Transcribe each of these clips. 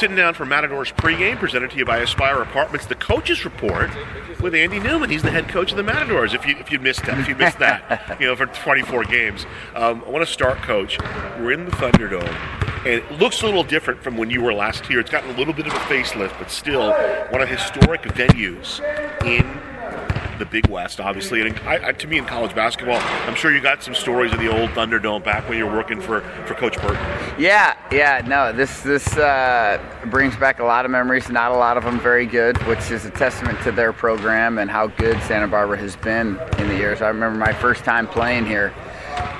sitting down for Matadors pregame, presented to you by Aspire Apartments, the coaches report with Andy Newman. He's the head coach of the Matadors. If you if you missed that, if you missed that, you know, for 24 games. Um, I want to start, Coach. We're in the Thunderdome, and it looks a little different from when you were last here. It's gotten a little bit of a facelift, but still one of historic venues in the Big West, obviously. And I, I, to me, in college basketball, I'm sure you got some stories of the old Thunderdome back when you were working for, for Coach Burton. Yeah, yeah, no, this this uh, brings back a lot of memories. Not a lot of them very good, which is a testament to their program and how good Santa Barbara has been in the years. I remember my first time playing here.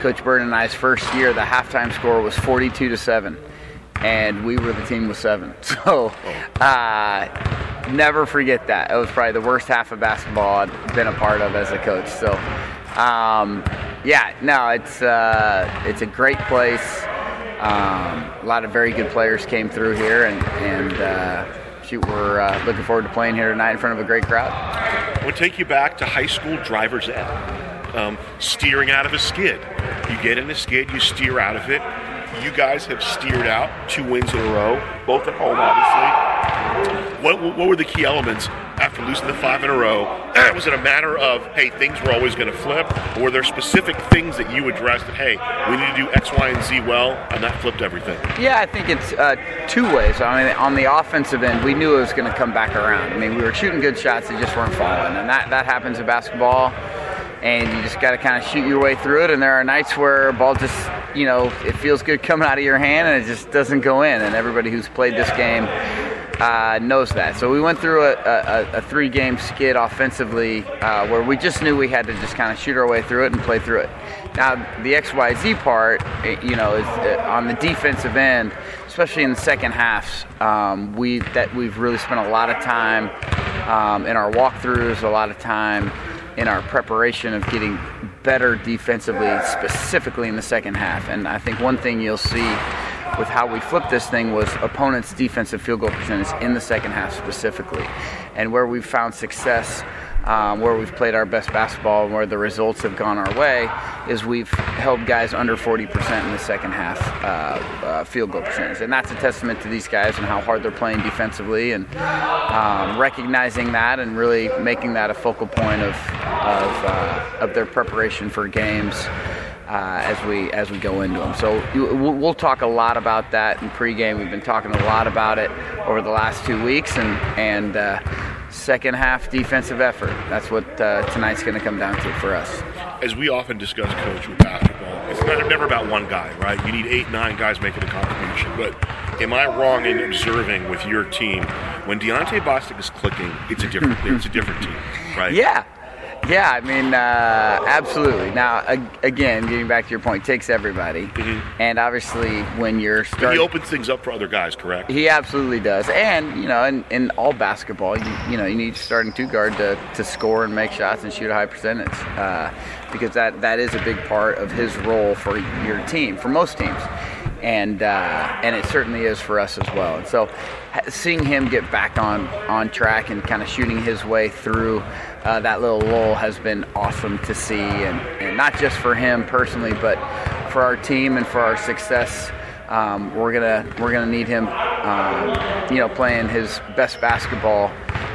Coach Burton and I's first year, the halftime score was 42 to seven and we were the team with seven. So, uh, never forget that. It was probably the worst half of basketball I've been a part of as a coach. So, um, yeah, no, it's uh, it's a great place. Um, a lot of very good players came through here, and and uh, shoot, we're uh, looking forward to playing here tonight in front of a great crowd. We'll take you back to high school driver's ed, um, steering out of a skid. You get in a skid, you steer out of it you guys have steered out two wins in a row, both at home, obviously. What, what were the key elements after losing the five in a row? Was it a matter of, hey, things were always going to flip? Or were there specific things that you addressed that, hey, we need to do X, Y, and Z well, and that flipped everything? Yeah, I think it's uh, two ways. I mean, on the offensive end, we knew it was going to come back around. I mean, we were shooting good shots, they just weren't falling. And that, that happens in basketball and you just got to kind of shoot your way through it. And there are nights where a ball just, you know, it feels good coming out of your hand and it just doesn't go in. And everybody who's played this game uh, knows that. So we went through a, a, a three game skid offensively uh, where we just knew we had to just kind of shoot our way through it and play through it. Now, the XYZ part, eh, you know, is uh, on the defensive end, especially in the second halves, um, we, that we've really spent a lot of time um, in our walkthroughs, a lot of time in our preparation of getting better defensively, specifically in the second half. And I think one thing you'll see with how we flipped this thing was opponents' defensive field goal percentage in the second half specifically. And where we've found success um, where we've played our best basketball and where the results have gone our way is we've held guys under 40% in the second half uh, uh, field goal percentage. And that's a testament to these guys and how hard they're playing defensively and um, recognizing that and really making that a focal point of, of, uh, of their preparation for games. Uh, as we as we go into them. So we'll, we'll, talk a lot about that in pregame. We've been talking a lot about it over the last two weeks, and and uh, second half defensive effort. That's what uh, tonight's going to come down to for us. As we often discuss, coach, with basketball, it's not, never about one guy, right? You need eight, nine guys making a contribution. But am I wrong in observing with your team when Dionte Bostick is clicking, it's a different, it's a different team, right? Yeah, yeah, I mean, uh, absolutely. Now, again, getting back to your point, takes everybody, mm-hmm. and obviously, when you're starting, he opens things up for other guys, correct? He absolutely does, and you know, in, in all basketball, you, you know, you need starting two guard to, to score and make shots and shoot a high percentage, uh, because that that is a big part of his role for your team, for most teams and uh, and it certainly is for us as well. And so, seeing him get back on on track and kind of shooting his way through uh, that little lull has been awesome to see, and, and not just for him personally, but for our team and for our success. Um, we're gonna we're gonna need him, um, you know, playing his best basketball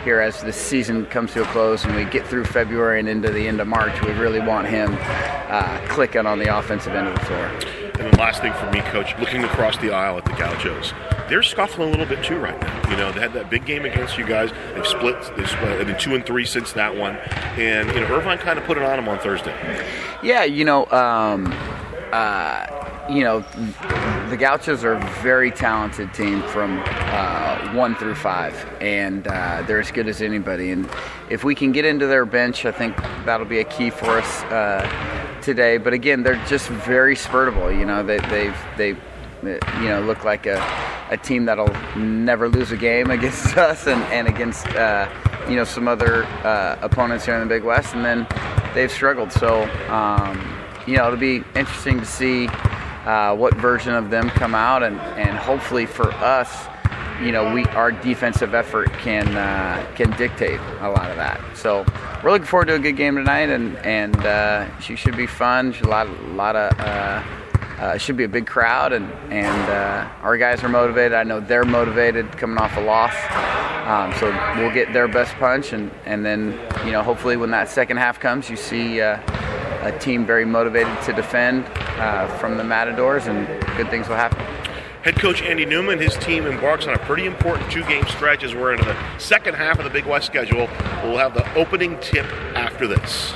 here as the season comes to a close and we get through February and into the end of March. We really want him uh, clicking on the offensive end of the floor. And the last thing for me, coach, looking across the aisle at the Gauchos, they're scuffling a little bit too right now. You know, they had that big game against you guys. They've split. They've split, been two and three since that one, and you know, Irvine kind of put it on them on Thursday. Yeah, you know, um, uh, you know, the Gauchos are a very talented team from uh, one through five, and uh, they're as good as anybody. And if we can get into their bench, I think that'll be a key for us uh, today. But again, they're just very spurtable. You know, they, they've they you know look like a, a team that'll never lose a game against us and, and against uh, you know some other uh, opponents here in the Big West, and then they've struggled. So um, you know it'll be interesting to see uh, what version of them come out, and, and hopefully for us, you know, we our defensive effort can uh, can dictate a lot of that. So we're looking forward to a good game tonight, and and uh, she should be fun. a lot a lot of uh, uh, should be a big crowd, and and uh, our guys are motivated. I know they're motivated coming off a loss, um, so we'll get their best punch, and and then you know hopefully when that second half comes, you see uh, a team very motivated to defend uh, from the Matadors, and good things will happen. Head coach Andy Newman, his team embarks on a pretty important two-game stretch as we're into the second half of the Big West schedule. We'll have the opening tip after this.